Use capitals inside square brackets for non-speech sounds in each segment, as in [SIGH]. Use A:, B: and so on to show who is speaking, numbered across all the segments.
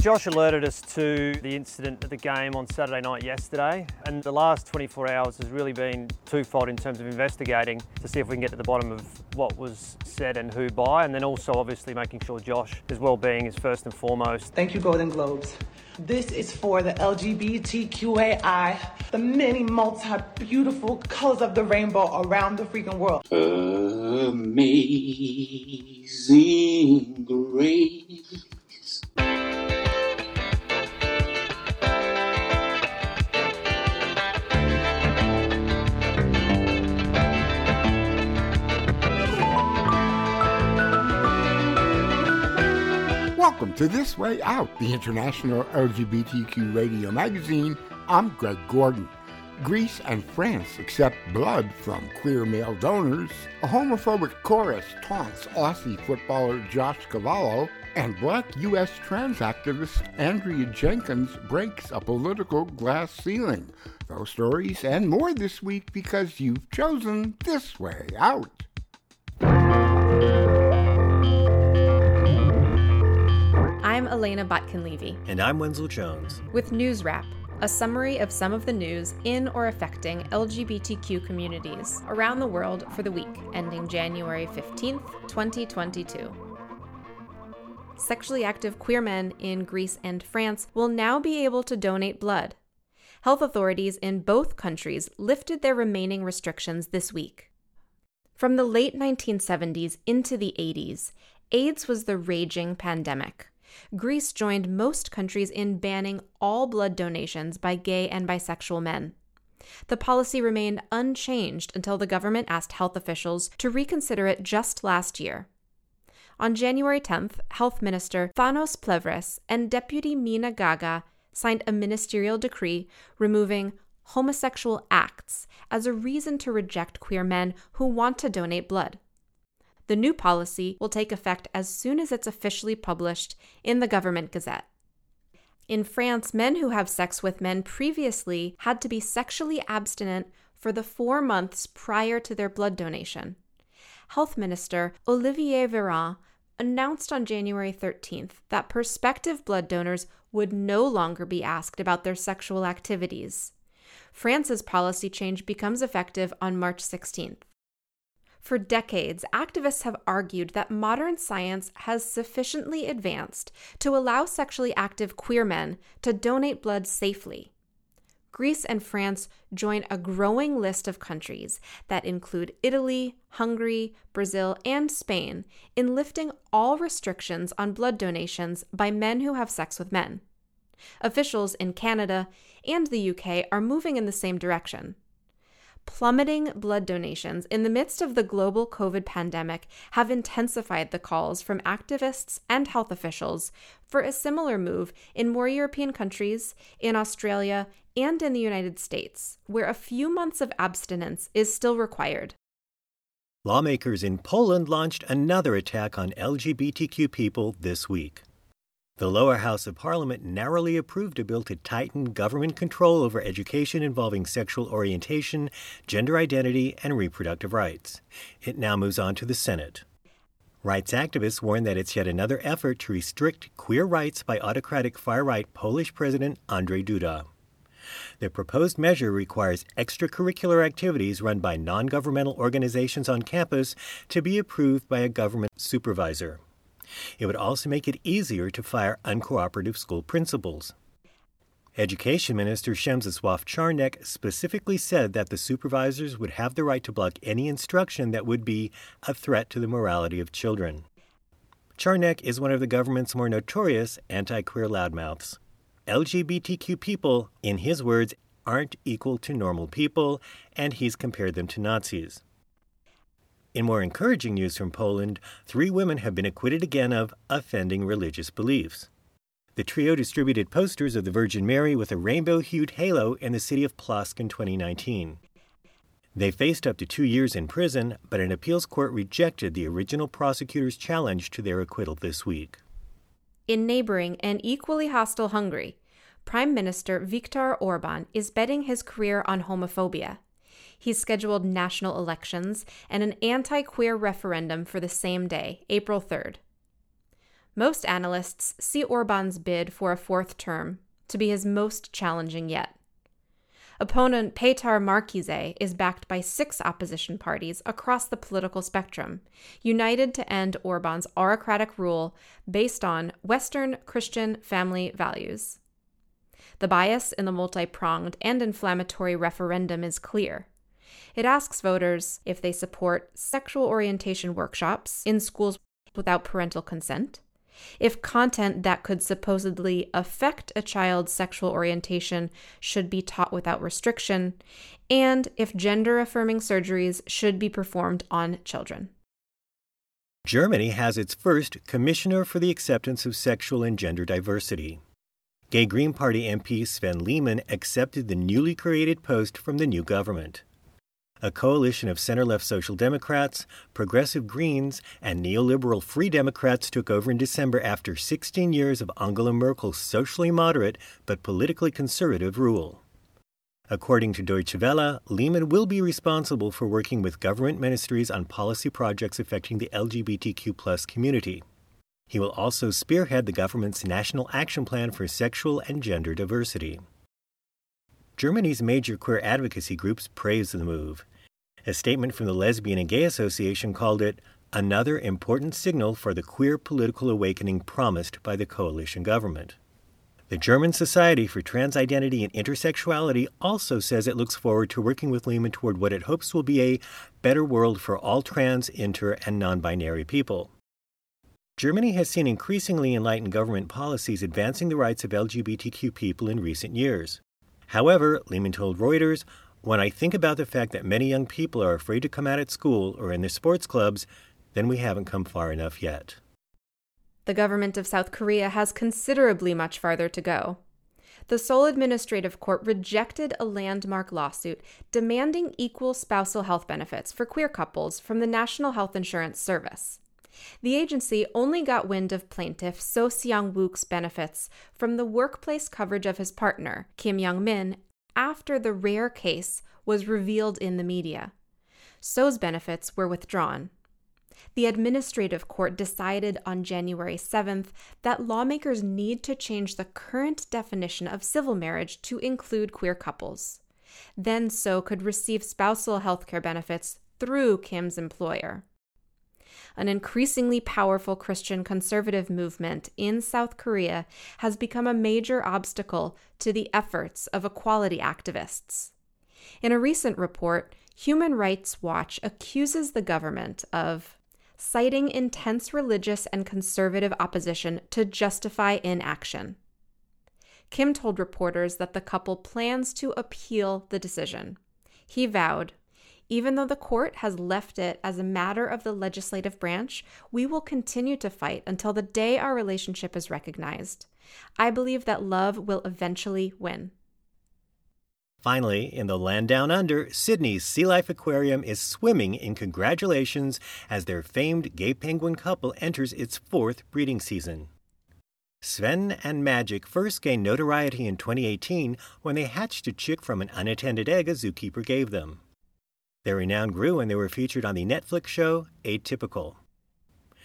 A: Josh alerted us to the incident at the game on Saturday night yesterday, and the last 24 hours has really been twofold in terms of investigating to see if we can get to the bottom of what was said and who by, and then also obviously making sure Josh, his well-being is first and foremost.
B: Thank you, Golden Globes. This is for the LGBTQAI, the many multi beautiful colors of the rainbow around the freaking world.
C: Amazing grace.
D: Welcome to This Way Out, the international LGBTQ radio magazine. I'm Greg Gordon. Greece and France accept blood from queer male donors. A homophobic chorus taunts Aussie footballer Josh Cavallo. And black U.S. trans activist Andrea Jenkins breaks a political glass ceiling. Those stories and more this week because you've chosen This Way Out.
E: I'm Elena Botkin Levy.
F: And I'm Wenzel Jones.
E: With News Wrap, a summary of some of the news in or affecting LGBTQ communities around the world for the week ending January 15th, 2022. Sexually active queer men in Greece and France will now be able to donate blood. Health authorities in both countries lifted their remaining restrictions this week. From the late 1970s into the 80s, AIDS was the raging pandemic. Greece joined most countries in banning all blood donations by gay and bisexual men. The policy remained unchanged until the government asked health officials to reconsider it just last year. On January 10th, Health Minister Thanos Plevris and Deputy Mina Gaga signed a ministerial decree removing homosexual acts as a reason to reject queer men who want to donate blood. The new policy will take effect as soon as it's officially published in the Government Gazette. In France, men who have sex with men previously had to be sexually abstinent for the four months prior to their blood donation. Health Minister Olivier Véran announced on January 13th that prospective blood donors would no longer be asked about their sexual activities. France's policy change becomes effective on March 16th. For decades, activists have argued that modern science has sufficiently advanced to allow sexually active queer men to donate blood safely. Greece and France join a growing list of countries that include Italy, Hungary, Brazil, and Spain in lifting all restrictions on blood donations by men who have sex with men. Officials in Canada and the UK are moving in the same direction plummeting blood donations in the midst of the global COVID pandemic have intensified the calls from activists and health officials for a similar move in more European countries, in Australia, and in the United States, where a few months of abstinence is still required.
F: Lawmakers in Poland launched another attack on LGBTQ people this week. The lower house of parliament narrowly approved a bill to tighten government control over education involving sexual orientation, gender identity, and reproductive rights. It now moves on to the Senate. Rights activists warn that it's yet another effort to restrict queer rights by autocratic far right Polish President Andrzej Duda. The proposed measure requires extracurricular activities run by non governmental organizations on campus to be approved by a government supervisor. It would also make it easier to fire uncooperative school principals. Education Minister Przemysław Czarnek specifically said that the supervisors would have the right to block any instruction that would be a threat to the morality of children. Czarnek is one of the government's more notorious anti queer loudmouths. LGBTQ people, in his words, aren't equal to normal people, and he's compared them to Nazis. In more encouraging news from Poland, three women have been acquitted again of offending religious beliefs. The trio distributed posters of the Virgin Mary with a rainbow hued halo in the city of Plock in 2019. They faced up to two years in prison, but an appeals court rejected the original prosecutor's challenge to their acquittal this week.
E: In neighboring and equally hostile Hungary, Prime Minister Viktor Orban is betting his career on homophobia He's scheduled national elections and an anti queer referendum for the same day, April 3rd. Most analysts see Orban's bid for a fourth term to be his most challenging yet. Opponent Péter Márki-Zay is backed by six opposition parties across the political spectrum, united to end Orban's autocratic rule based on Western Christian family values. The bias in the multi pronged and inflammatory referendum is clear. It asks voters if they support sexual orientation workshops in schools without parental consent, if content that could supposedly affect a child's sexual orientation should be taught without restriction, and if gender affirming surgeries should be performed on children.
F: Germany has its first Commissioner for the Acceptance of Sexual and Gender Diversity. Gay Green Party MP Sven Lehmann accepted the newly created post from the new government. A coalition of center left Social Democrats, Progressive Greens, and neoliberal Free Democrats took over in December after 16 years of Angela Merkel's socially moderate but politically conservative rule. According to Deutsche Welle, Lehmann will be responsible for working with government ministries on policy projects affecting the LGBTQ community. He will also spearhead the government's National Action Plan for Sexual and Gender Diversity. Germany's major queer advocacy groups praised the move. A statement from the Lesbian and Gay Association called it another important signal for the queer political awakening promised by the coalition government. The German Society for Trans Identity and Intersexuality also says it looks forward to working with Lehmann toward what it hopes will be a better world for all trans, inter, and non binary people. Germany has seen increasingly enlightened government policies advancing the rights of LGBTQ people in recent years. However, Lehmann told Reuters, when I think about the fact that many young people are afraid to come out at school or in their sports clubs, then we haven't come far enough yet.
E: The government of South Korea has considerably much farther to go. The Seoul Administrative Court rejected a landmark lawsuit demanding equal spousal health benefits for queer couples from the National Health Insurance Service. The agency only got wind of plaintiff So Seong Wook's benefits from the workplace coverage of his partner, Kim Young Min, after the rare case was revealed in the media. So's benefits were withdrawn. The administrative court decided on January 7th that lawmakers need to change the current definition of civil marriage to include queer couples. Then So could receive spousal health care benefits through Kim's employer an increasingly powerful Christian conservative movement in South Korea has become a major obstacle to the efforts of equality activists. In a recent report, Human Rights Watch accuses the government of citing intense religious and conservative opposition to justify inaction. Kim told reporters that the couple plans to appeal the decision. He vowed, even though the court has left it as a matter of the legislative branch, we will continue to fight until the day our relationship is recognized. I believe that love will eventually win.
F: Finally, in the land down under, Sydney's Sea Life Aquarium is swimming in congratulations as their famed gay penguin couple enters its fourth breeding season. Sven and Magic first gained notoriety in 2018 when they hatched a chick from an unattended egg a zookeeper gave them. Their renown grew when they were featured on the Netflix show Atypical.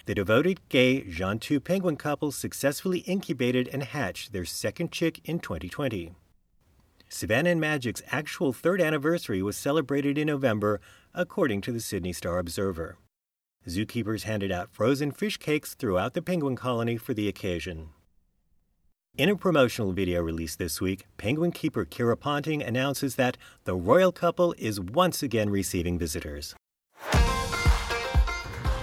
F: The devoted gay Gentoo penguin couple successfully incubated and hatched their second chick in 2020. Sven and Magic's actual third anniversary was celebrated in November, according to the Sydney Star Observer. Zookeepers handed out frozen fish cakes throughout the penguin colony for the occasion. In a promotional video released this week, penguin keeper Kira Ponting announces that the royal couple is once again receiving visitors.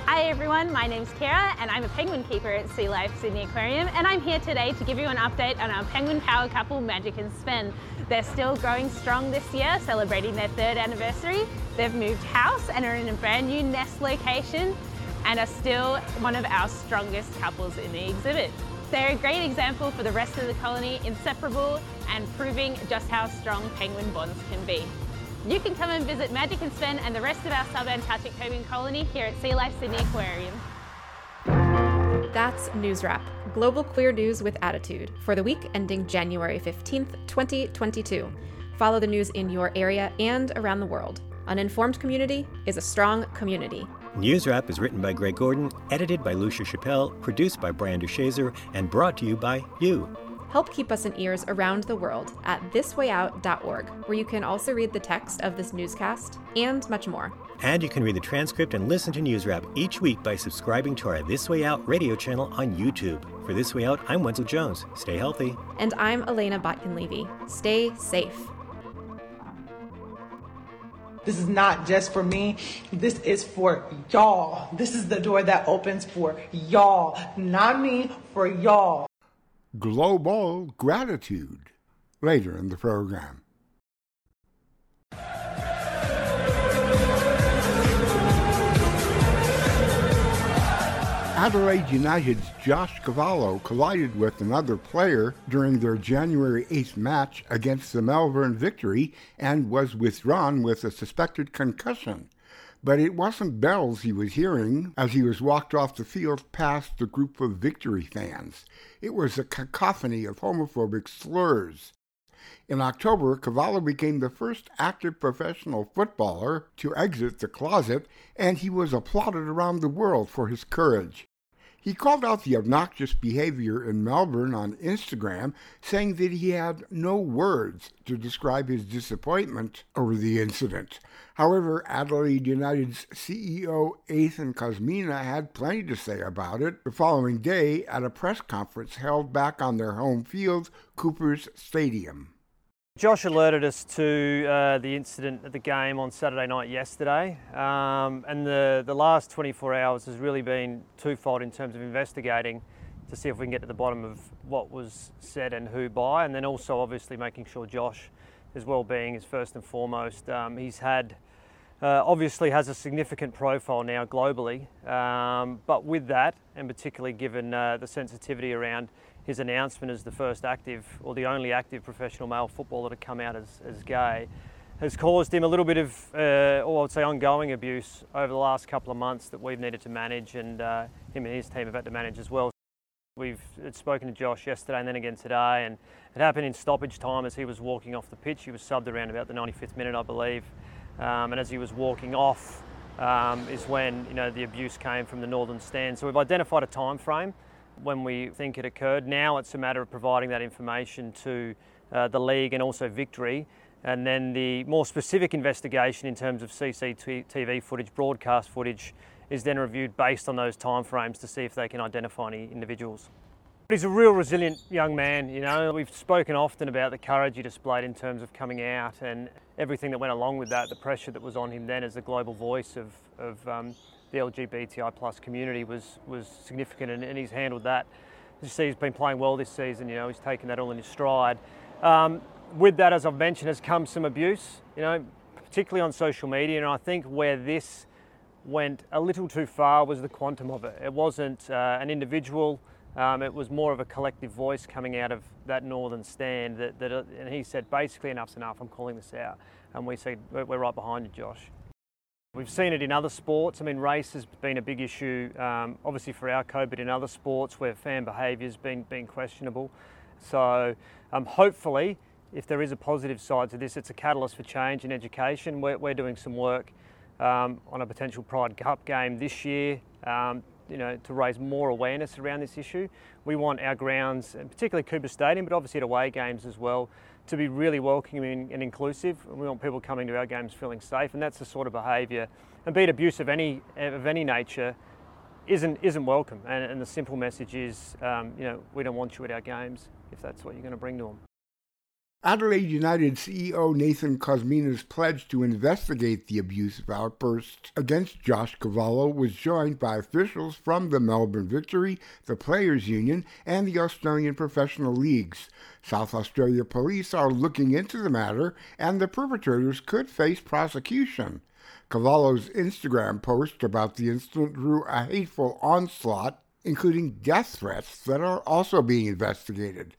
G: Hi everyone, my name's Kira and I'm a penguin keeper at Sea Life Sydney Aquarium and I'm here today to give you an update on our penguin power couple Magic and Sven. They're still growing strong this year, celebrating their third anniversary. They've moved house and are in a brand new nest location and are still one of our strongest couples in the exhibit. They're a great example for the rest of the colony, inseparable and proving just how strong penguin bonds can be. You can come and visit Magic and Sven and the rest of our subantarctic penguin colony here at Sea Life Sydney Aquarium.
E: That's News Wrap, global queer news with attitude, for the week ending January 15th, 2022. Follow the news in your area and around the world. An informed community is a strong community.
F: News Wrap is written by Greg Gordon, edited by Lucia Chappelle, produced by Brian DeShazer, and brought to you by you.
E: Help keep us in ears around the world at thiswayout.org, where you can also read the text of this newscast and much more.
F: And you can read the transcript and listen to News Wrap each week by subscribing to our This Way Out radio channel on YouTube. For This Way Out, I'm Wenzel Jones. Stay healthy.
E: And I'm Elena Botkin Levy. Stay safe.
B: This is not just for me. This is for y'all. This is the door that opens for y'all. Not me, for y'all.
D: Global gratitude later in the program. Adelaide United's Josh Cavallo collided with another player during their January 8th match against the Melbourne Victory and was withdrawn with a suspected concussion. But it wasn't bells he was hearing as he was walked off the field past the group of Victory fans. It was a cacophony of homophobic slurs. In October, Cavallo became the first active professional footballer to exit the closet, and he was applauded around the world for his courage. He called out the obnoxious behavior in Melbourne on Instagram, saying that he had no words to describe his disappointment over the incident. However, Adelaide United's CEO Nathan Kosmina had plenty to say about it the following day at a press conference held back on their home field, Coopers Stadium.
A: Josh alerted us to uh, the incident at the game on Saturday night yesterday, um, and the, the last 24 hours has really been twofold in terms of investigating to see if we can get to the bottom of what was said and who by, and then also obviously making sure Josh, his well-being is first and foremost. Um, he's had uh, obviously has a significant profile now globally, um, but with that, and particularly given uh, the sensitivity around his announcement as the first active or the only active professional male footballer to come out as, as gay has caused him a little bit of, uh, or I'd say ongoing abuse over the last couple of months that we've needed to manage and uh, him and his team have had to manage as well. We've spoken to Josh yesterday and then again today and it happened in stoppage time as he was walking off the pitch. He was subbed around about the 95th minute, I believe. Um, and as he was walking off um, is when you know the abuse came from the northern stand. So we've identified a time frame when we think it occurred. Now it's a matter of providing that information to uh, the league and also Victory. And then the more specific investigation in terms of CCTV footage, broadcast footage, is then reviewed based on those timeframes to see if they can identify any individuals. But He's a real resilient young man, you know. We've spoken often about the courage he displayed in terms of coming out and everything that went along with that, the pressure that was on him then as a global voice of, of um, the LGBTI plus community was was significant, and, and, he's handled that. You see, he's been playing well this season. You know, he's taken that all in his stride. Um, with that, as I've mentioned, has come some abuse. You know, particularly on social media, and I think where this went a little too far was the quantum of it. It wasn't uh, an individual. Um, it was more of a collective voice coming out of that northern stand that, that and he said basically enough's enough I'm calling this out and we said we're right behind you Josh We've seen it in other sports. I mean, race has been a big issue, um, obviously for our code, but in other sports where fan behaviour has been, been questionable. So, um, hopefully, if there is a positive side to this, it's a catalyst for change in education. We're, we're doing some work um, on a potential Pride Cup game this year, um, you know, to raise more awareness around this issue. We want our grounds, and particularly Cooper Stadium, but obviously at away games as well, to be really welcoming and inclusive. We want people coming to our games feeling safe, and that's the sort of behaviour. And be it abuse of any of any nature, isn't isn't welcome. And, and the simple message is, um, you know, we don't want you at our games if that's what you're going to bring to them.
D: Adelaide United CEO Nathan Kosmina's pledge to investigate the abusive outbursts against Josh Cavallo was joined by officials from the Melbourne Victory, the Players Union, and the Australian Professional Leagues. South Australia police are looking into the matter, and the perpetrators could face prosecution. Cavallo's Instagram post about the incident drew a hateful onslaught, including death threats that are also being investigated.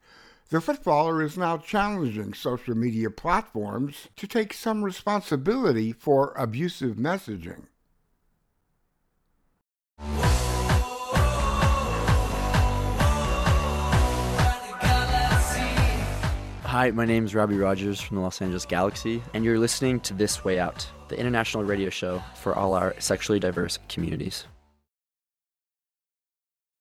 D: The footballer is now challenging social media platforms to take some responsibility for abusive messaging.
H: Hi, my name is Robbie Rogers from the Los Angeles Galaxy, and you're listening to This Way Out, the international radio show for all our sexually diverse communities.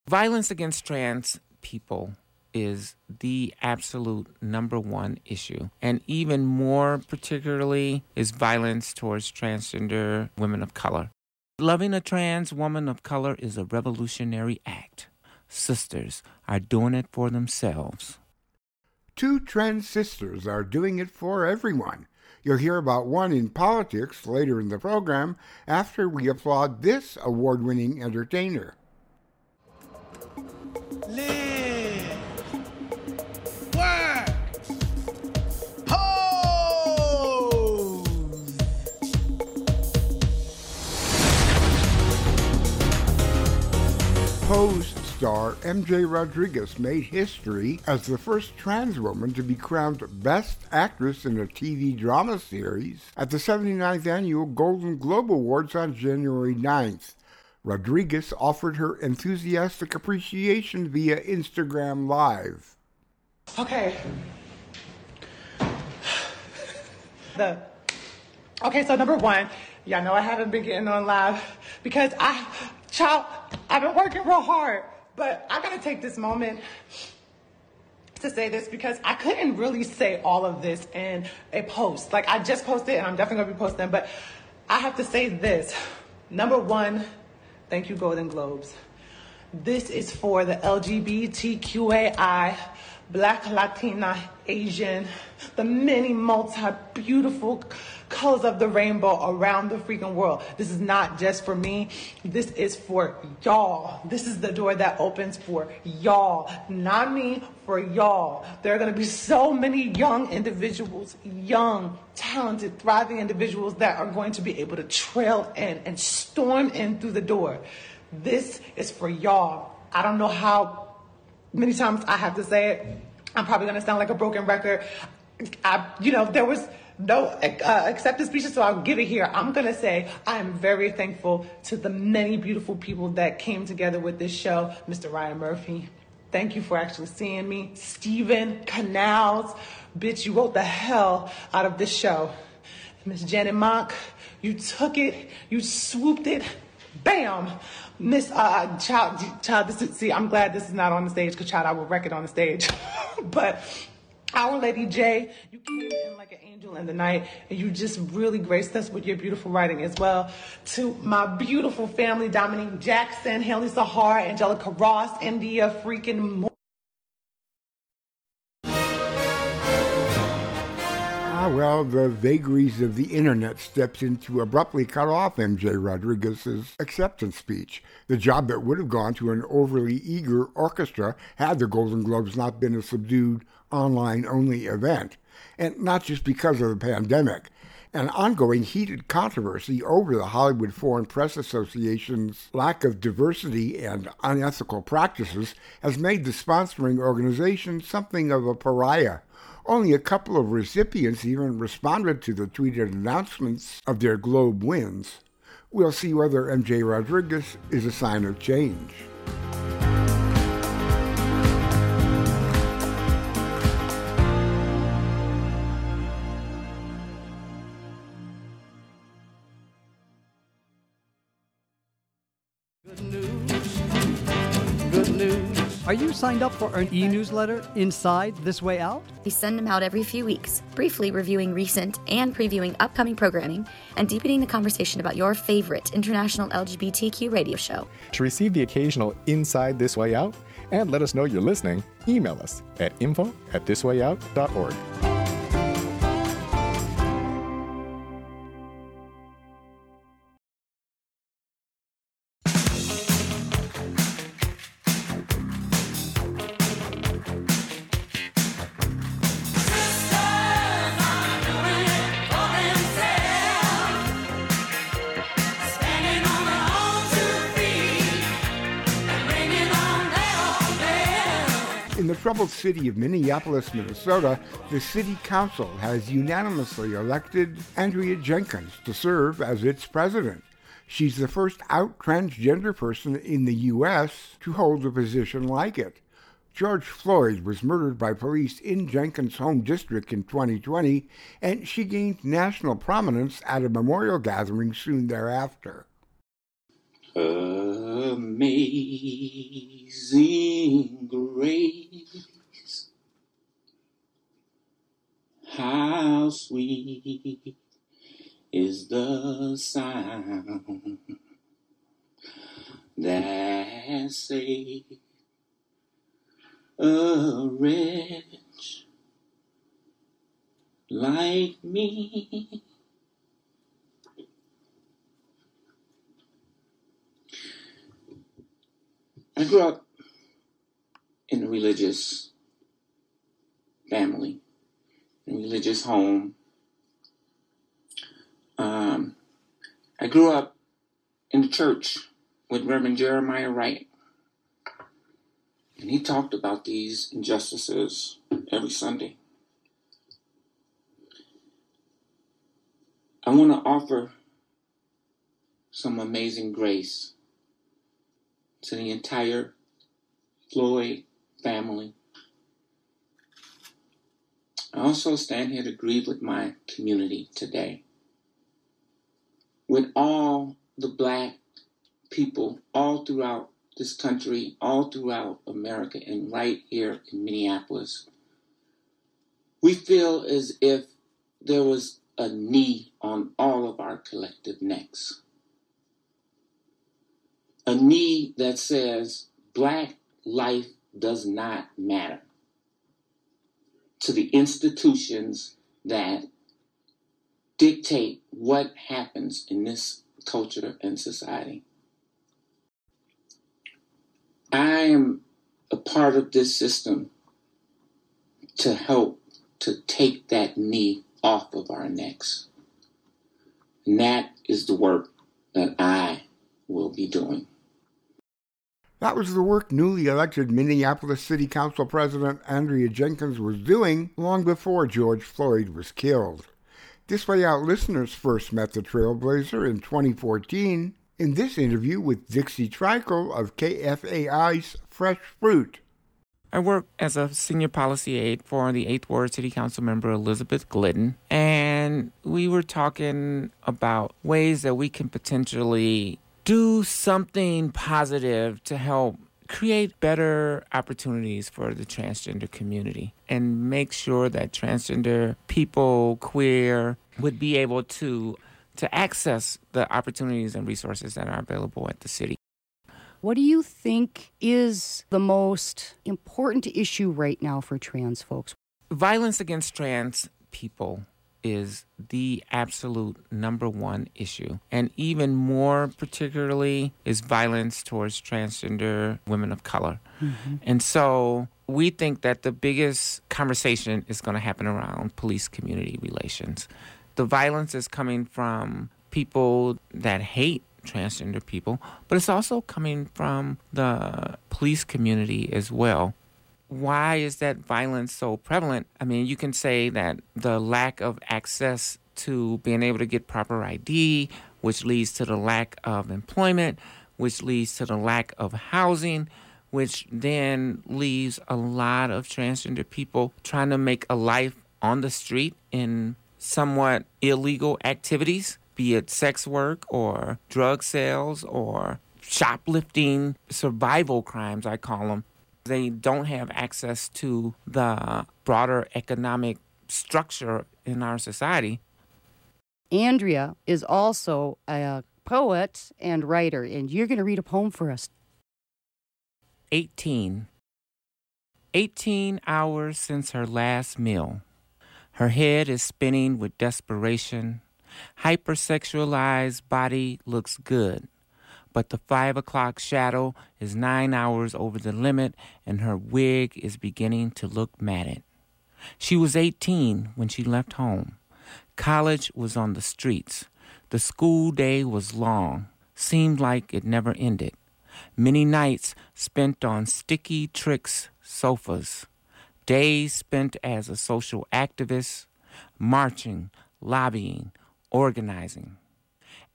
I: Violence against trans people is the absolute number one issue. And even more particularly is violence towards transgender women of color. Loving a trans woman of color is a revolutionary act. Sisters are doing it for themselves.
D: Two trans sisters are doing it for everyone. You'll hear about one in politics later in the program after we applaud this award winning entertainer.
J: Live. Pose
D: star MJ Rodriguez made history as the first trans woman to be crowned Best Actress in a TV drama series at the 79th Annual Golden Globe Awards on January 9th. Rodriguez offered her enthusiastic appreciation via Instagram Live.
B: Okay. The okay, so number one, y'all know I haven't been getting on live because I, child, I've been working real hard, but I gotta take this moment to say this because I couldn't really say all of this in a post. Like I just posted, and I'm definitely gonna be posting, but I have to say this. Number one, thank you, Golden Globes. This is for the LGBTQAI, Black, Latina, Asian, the many multi beautiful colors of the rainbow around the freaking world. This is not just for me. This is for y'all. This is the door that opens for y'all. Not me, for y'all. There are going to be so many young individuals, young, talented, thriving individuals that are going to be able to trail in and storm in through the door. This is for y'all. I don't know how many times I have to say it. I'm probably going to sound like a broken record. I, you know, there was no uh, acceptance speeches, so I'll give it here. I'm going to say I am very thankful to the many beautiful people that came together with this show. Mr. Ryan Murphy, thank you for actually seeing me. Steven Canals, bitch, you wrote the hell out of this show. Miss Janet Mock, you took it, you swooped it, bam. Miss uh, child, child. This is, see, I'm glad this is not on the stage because child, I will wreck it on the stage. [LAUGHS] but our Lady J, you came in like an angel in the night, and you just really graced us with your beautiful writing as well. To my beautiful family, Dominique Jackson, Hailie Sahar, Angelica Ross, Indya freaking.
D: Well, the vagaries of the internet stepped in to abruptly cut off MJ Rodriguez's acceptance speech, the job that would have gone to an overly eager orchestra had the Golden Globes not been a subdued, online only event. And not just because of the pandemic. An ongoing heated controversy over the Hollywood Foreign Press Association's lack of diversity and unethical practices has made the sponsoring organization something of a pariah. Only a couple of recipients even responded to the tweeted announcements of their Globe wins. We'll see whether MJ Rodriguez is a sign of change.
K: Signed up for an e newsletter inside This Way Out?
L: We send them out every few weeks, briefly reviewing recent and previewing upcoming programming and deepening the conversation about your favorite international LGBTQ radio show.
M: To receive the occasional Inside This Way Out and let us know you're listening, email us at info at thiswayout.org.
D: troubled city of Minneapolis, Minnesota, the city council has unanimously elected Andrea Jenkins to serve as its president. She's the first out transgender person in the U.S. to hold a position like it. George Floyd was murdered by police in Jenkins' home district in 2020, and she gained national prominence at a memorial gathering soon thereafter.
C: Uh, Amazing grace, how sweet is the sound that saved a wretch like me. I grew up in a religious family, in a religious home. Um, I grew up in the church with Reverend Jeremiah Wright. And he talked about these injustices every Sunday. I want to offer some amazing grace to the entire Floyd family. I also stand here to grieve with my community today. With all the black people all throughout this country, all throughout America, and right here in Minneapolis, we feel as if there was a knee on all of our collective necks. A knee that says black life does not matter to the institutions that dictate what happens in this culture and society. I am a part of this system to help to take that knee off of our necks. And that is the work that I will be doing.
D: That was the work newly elected Minneapolis City Council President Andrea Jenkins was doing long before George Floyd was killed. This Way Out listeners first met the Trailblazer in 2014 in this interview with Dixie Treichel of KFAI's Fresh Fruit.
I: I work as a senior policy aide for the 8th Ward City Council member Elizabeth Glidden, and we were talking about ways that we can potentially do something positive to help create better opportunities for the transgender community and make sure that transgender people, queer, would be able to to access the opportunities and resources that are available at the city.
N: What do you think is the most important issue right now for trans folks?
I: Violence against trans people is the absolute number one issue. And even more particularly is violence towards transgender women of color. Mm-hmm. And so we think that the biggest conversation is going to happen around police community relations. The violence is coming from people that hate transgender people, but it's also coming from the police community as well why is that violence so prevalent? I mean, you can say that the lack of access to being able to get proper ID, which leads to the lack of employment, which leads to the lack of housing, which then leaves a lot of transgender people trying to make a life on the street in somewhat illegal activities, be it sex work or drug sales or shoplifting, survival crimes, I call them they don't have access to the broader economic structure in our society.
N: Andrea is also a poet and writer, and you're going to read a poem for us.
I: 18. 18 hours since her last meal. Her head is spinning with desperation. Hypersexualized body looks good but the five o'clock shadow is nine hours over the limit, and her wig is beginning to look matted. She was 18 when she left home. College was on the streets. The school day was long, seemed like it never ended. Many nights spent on sticky tricks sofas, days spent as a social activist, marching, lobbying, organizing.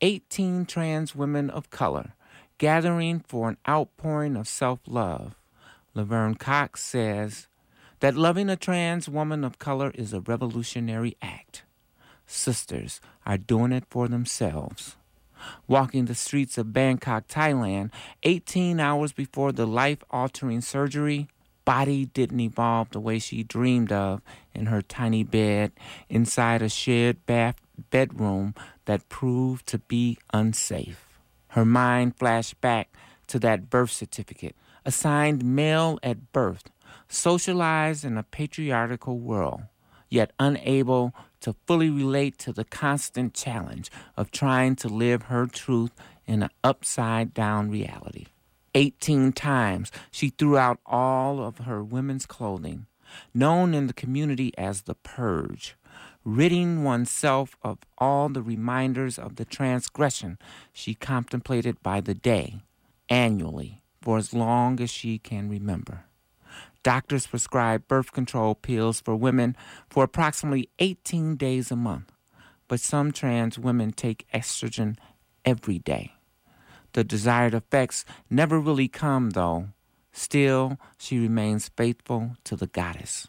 I: 18 trans women of color gathering for an outpouring of self love, Laverne Cox says that loving a trans woman of color is a revolutionary act. Sisters are doing it for themselves. Walking the streets of Bangkok, Thailand, 18 hours before the life altering surgery, body didn't evolve the way she dreamed of in her tiny bed inside a shared bath bedroom that proved to be unsafe. Her mind flashed back to that birth certificate, assigned male at birth, socialized in a patriarchal world, yet unable to fully relate to the constant challenge of trying to live her truth in an upside down reality. 18 times she threw out all of her women's clothing, known in the community as the purge, ridding oneself of all the reminders of the transgression she contemplated by the day, annually, for as long as she can remember. Doctors prescribe birth control pills for women for approximately 18 days a month, but some trans women take estrogen every day. The desired effects never really come, though. Still, she remains faithful to the goddess.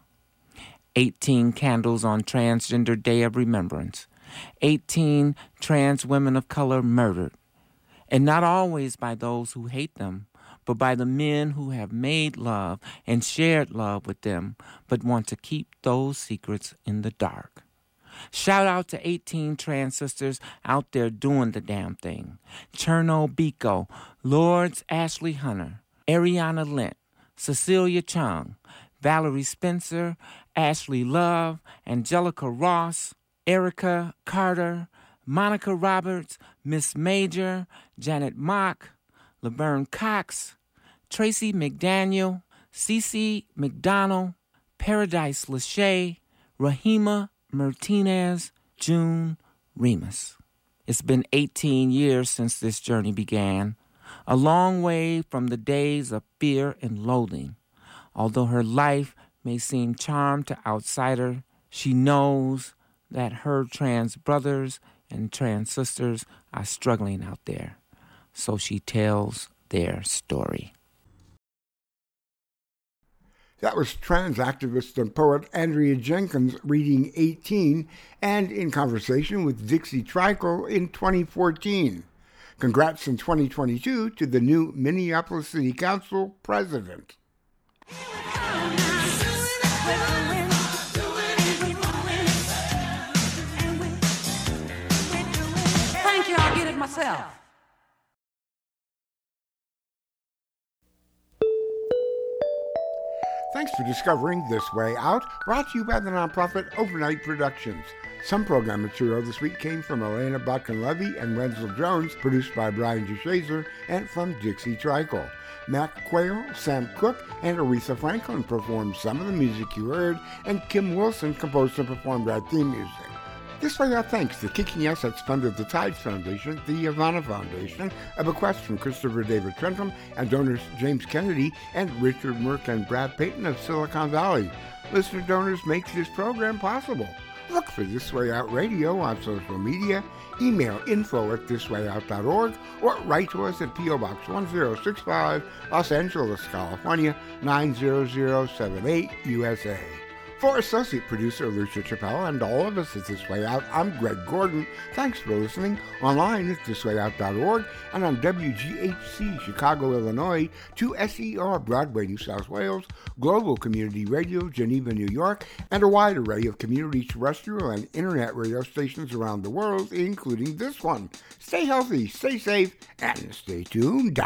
I: 18 candles on Transgender Day of Remembrance. 18 trans women of color murdered. And not always by those who hate them, but by the men who have made love and shared love with them, but want to keep those secrets in the dark. Shout out to 18 trans sisters out there doing the damn thing. Cherno Biko, Lourdes Ashley Hunter, Arianna Lint, Cecilia Chung, Valerie Spencer, Ashley Love, Angelica Ross, Erica Carter, Monica Roberts, Miss Major, Janet Mock, Laverne Cox, Tracee McDaniel, Cece McDonald, Paradise Lachey, Rahima Martinez, June Remus. It's been 18 years since this journey began, a long way from the days of fear and loathing. Although her life may seem charmed to outsider, she knows that her trans brothers and trans sisters are struggling out there. So she tells their story.
D: That was trans activist and poet Andrea Jenkins reading 18 and in conversation with Dixie Treichel in 2014. Congrats in 2022 to the new Minneapolis City Council president.
O: Thank you, I'll get it myself.
D: Thanks for discovering This Way Out, brought to you by the nonprofit Overnight Productions. Some program material this week came from Elena Botkin-Levy and Wenzel Jones, produced by Brian DeShazer, and from Dixie Treichel. Mac Quayle, Sam Cooke, and Aretha Franklin performed some of the music you heard, and Kim Wilson composed and performed our theme music. This way, our thanks to Kicking Assets funded the Tides Foundation, the Ivana Foundation, a bequest from Christopher David Trentham, and donors James Kennedy and Richard Merck and Brad Payton of Silicon Valley. Listener donors make this program possible. Look for This Way Out Radio on social media, email info at thiswayout.org, or write to us at P.O. Box 1065, Los Angeles, California, 90078, USA. For associate producer Lucia Chappelle and all of us at This Way Out, I'm Greg Gordon. Thanks for listening online at thiswayout.org and on WGHC Chicago, Illinois, 2SER Broadway, New South Wales, Global Community Radio, Geneva, New York, and a wide array of community terrestrial and internet radio stations around the world, including this one. Stay healthy, stay safe, and stay tuned.